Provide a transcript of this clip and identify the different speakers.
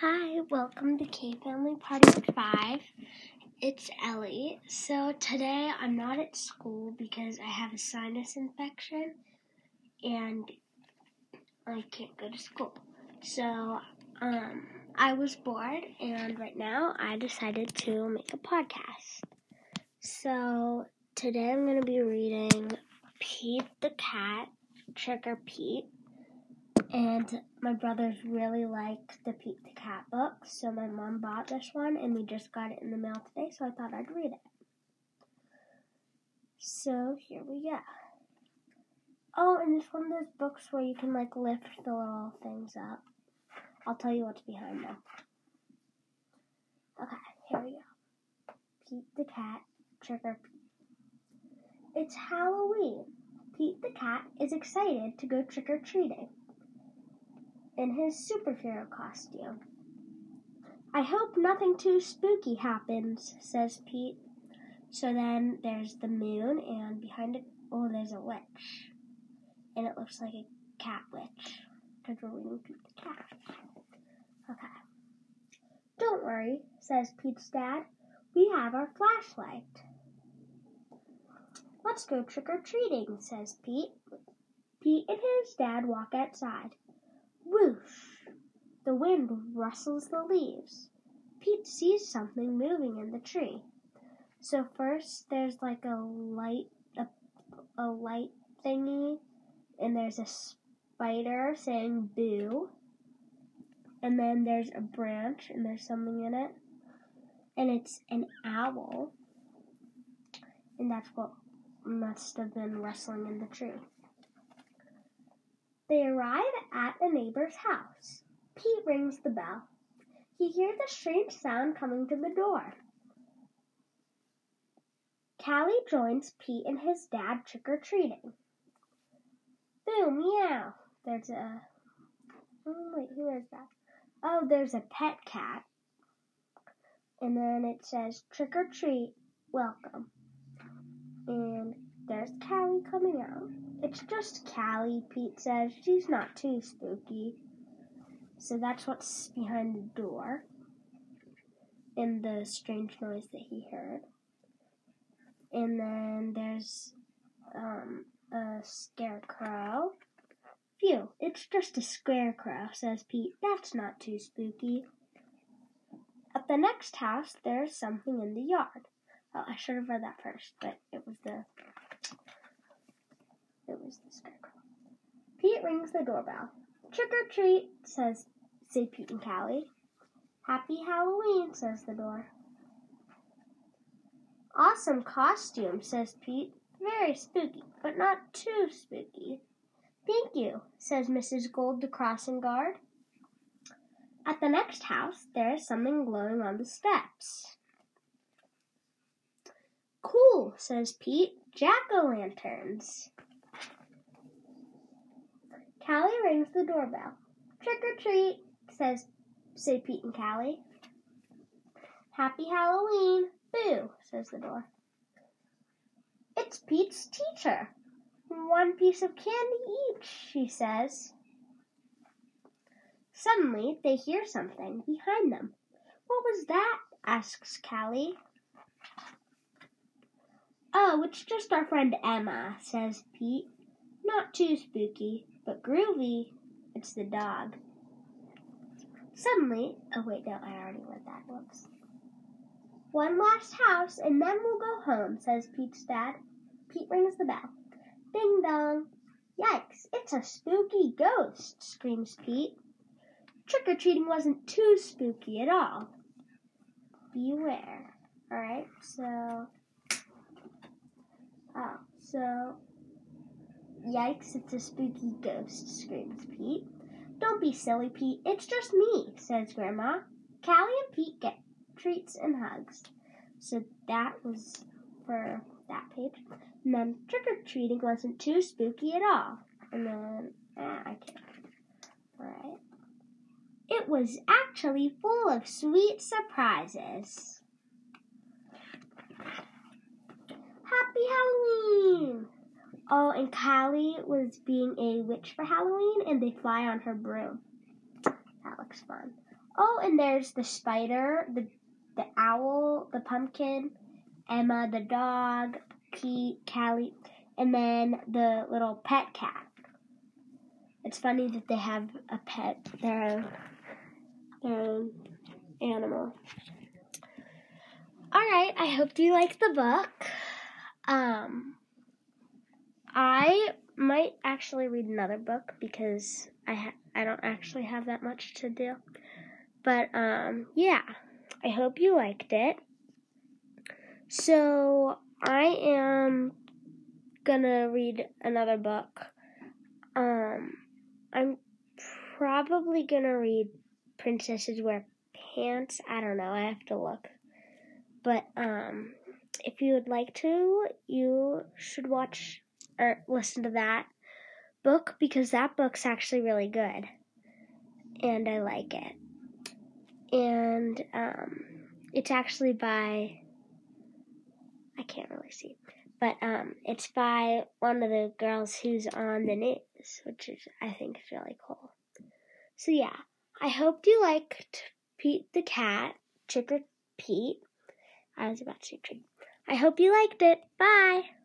Speaker 1: Hi, welcome to K Family Party Five. It's Ellie. So today I'm not at school because I have a sinus infection and I can't go to school. So um, I was bored and right now I decided to make a podcast. So today I'm going to be reading Pete the Cat, Trick or Pete and my brothers really like the Pete the Cat book, so my mom bought this one, and we just got it in the mail today, so I thought I'd read it. So here we go. Oh, and it's one of those books where you can like lift the little things up. I'll tell you what's behind them. Okay, here we go. Pete the Cat, Trick or. It's Halloween. Pete the Cat is excited to go trick or treating in his superhero costume. I hope nothing too spooky happens, says Pete. So then there's the moon, and behind it, oh, there's a witch. And it looks like a cat witch, because we're reading Pete the Cat. Okay. Don't worry, says Pete's dad. We have our flashlight. Let's go trick or treating, says Pete. Pete and his dad walk outside. Whoosh! The wind rustles the leaves. Pete sees something moving in the tree. So first there's like a light a, a light thingy and there's a spider saying boo. And then there's a branch and there's something in it. And it's an owl. And that's what must have been rustling in the tree. They arrive at a neighbor's house. Pete rings the bell. He hears a strange sound coming to the door. Callie joins Pete and his dad trick or treating. Boo, meow. There's a. Oh, wait, who is that? Oh, there's a pet cat. And then it says trick or treat, welcome. And there's Callie coming out. It's just Callie, Pete says. She's not too spooky. So that's what's behind the door. And the strange noise that he heard. And then there's um, a scarecrow. Phew, it's just a scarecrow, says Pete. That's not too spooky. At the next house, there's something in the yard. Oh, I should have read that first, but it was the it was the scarecrow. Pete rings the doorbell. Trick or treat, says say Pete and Callie. Happy Halloween, says the door. Awesome costume, says Pete. Very spooky, but not too spooky. Thank you, says Mrs. Gold, the crossing guard. At the next house, there is something glowing on the steps. Cool, says Pete. Jack o' lanterns. Callie rings the doorbell. Trick or treat, says say Pete and Callie. Happy Halloween, boo, says the door. It's Pete's teacher. One piece of candy each, she says. Suddenly, they hear something behind them. What was that? asks Callie. Oh, it's just our friend Emma, says Pete. Not too spooky but groovy. It's the dog. Suddenly, oh wait, no, I already read that. Whoops. One last house, and then we'll go home, says Pete's dad. Pete rings the bell. Ding dong. Yikes, it's a spooky ghost, screams Pete. Trick or treating wasn't too spooky at all. Beware. Alright, so. Oh, so Yikes, it's a spooky ghost, screams Pete. Don't be silly, Pete. It's just me, says Grandma. Callie and Pete get treats and hugs. So that was for that page. And then trick or treating wasn't too spooky at all. And then, eh, I can't. Alright. It was actually full of sweet surprises. Happy Halloween! Oh, and Callie was being a witch for Halloween, and they fly on her broom. That looks fun. Oh, and there's the spider, the the owl, the pumpkin, Emma the dog, Pete, Callie, and then the little pet cat. It's funny that they have a pet, their own, their own animal. All right, I hope you like the book. Um, I might actually read another book because I ha- I don't actually have that much to do. But um, yeah, I hope you liked it. So I am gonna read another book. Um, I'm probably gonna read Princesses Wear Pants. I don't know. I have to look. But um, if you would like to, you should watch or listen to that book because that book's actually really good, and I like it. And um, it's actually by I can't really see, but um, it's by one of the girls who's on the news, which is I think is really cool. So yeah, I hope you liked Pete the cat, Trick or Pete. I was about to say treat. I hope you liked it. Bye.